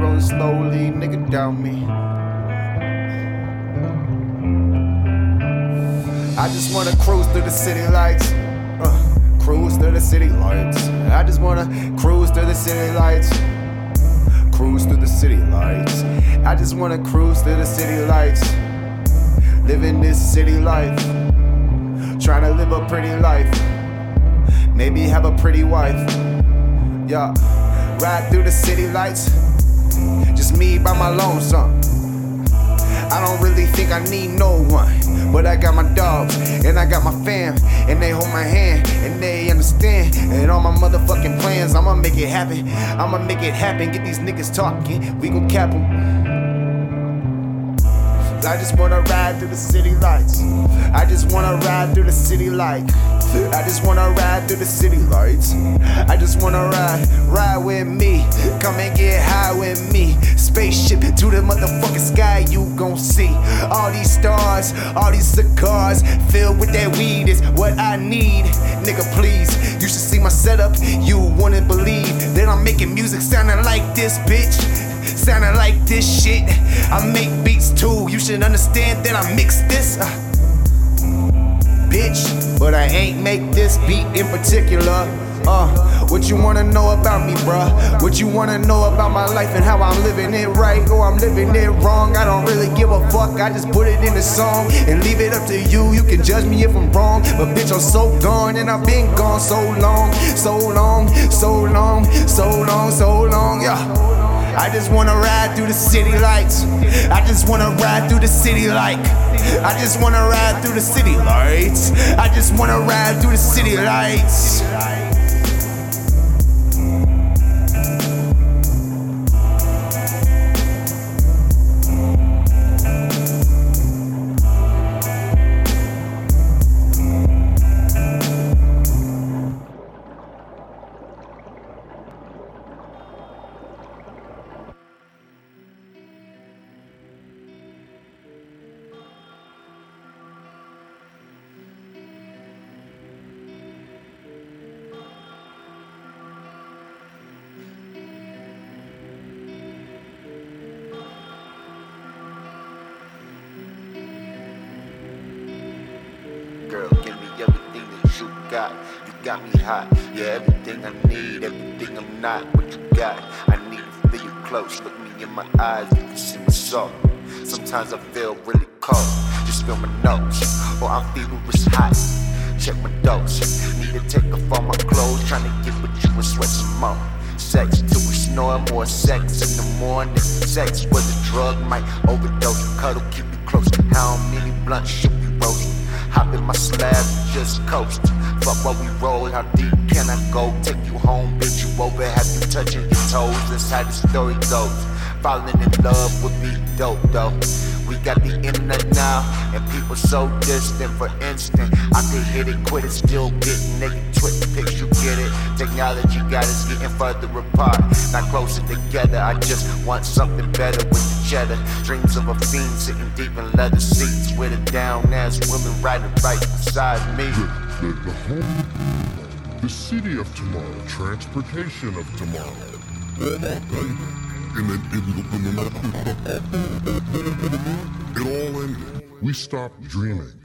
rolling slowly, nigga, down me. I just wanna cruise through the city lights. Uh, cruise through the city lights. I just wanna cruise through the city lights. Cruise through the city lights. I just wanna cruise through the city lights. Living this city life. Trying to live a pretty life. Maybe have a pretty wife. Yeah. Ride through the city lights. Just me by my lonesome. I don't really think I need no one. But I got my dogs and I got my fam. And they hold my hand and they understand. And all my motherfucking plans, I'ma make it happen. I'ma make it happen. Get these niggas talking. We gon' cap them. I just wanna ride through the city lights. I just wanna ride through the city lights. I just wanna ride through the city lights. I just wanna ride, ride with me. Come and get high with me. Spaceship to the motherfucking sky, you gon' see all these stars, all these cigars filled with that weed is what I need. Nigga, please, you should see my setup. You wouldn't believe that I'm making music sounding like this, bitch sounding like this shit. I make beats too, you should understand that I mix this. Uh, bitch, but I ain't make this beat in particular. Uh, what you wanna know about me, bruh? What you wanna know about my life and how I'm living it right or I'm living it wrong? I don't really give a fuck. I just put it in a song and leave it up to you. You can judge me if I'm wrong, but bitch, I'm so gone and I've been gone so long, so long, so long, so long, so long, yeah. I just wanna ride through the city lights. I just wanna ride through the city like. I just wanna ride through the city lights. I just wanna ride through the city lights. Girl, give me everything that you got. You got me hot. Yeah, everything I need, everything I'm not. What you got? I need to feel you close. Look me in my eyes, you can see my soul. Sometimes I feel really cold. Just feel my nose. Oh, or I'm feeling feverish hot. Check my dose. Need to take off all my clothes. Trying to get with you and sweat some more. Sex till we snore more sex in the morning. Sex was a drug, might overdose. Cuddle, keep you close. How many blunts should we roll? Hop in my slab, just coast. Fuck while we roll, how deep can I go? Take you home, bend you over, have you touching your toes. That's how the story goes. Falling in love would be dope though. We got the internet now, and people so distant. For instance, I could hit it, quit it, still getting naked twit pics. You get it? Technology got us getting further apart, not closer together. I just want something better with the cheddar. Dreams of a fiend sitting deep in leather seats with a down ass woman riding right beside me. The, the home, the city of tomorrow, transportation of tomorrow. And then it, all ended. We stopped dreaming.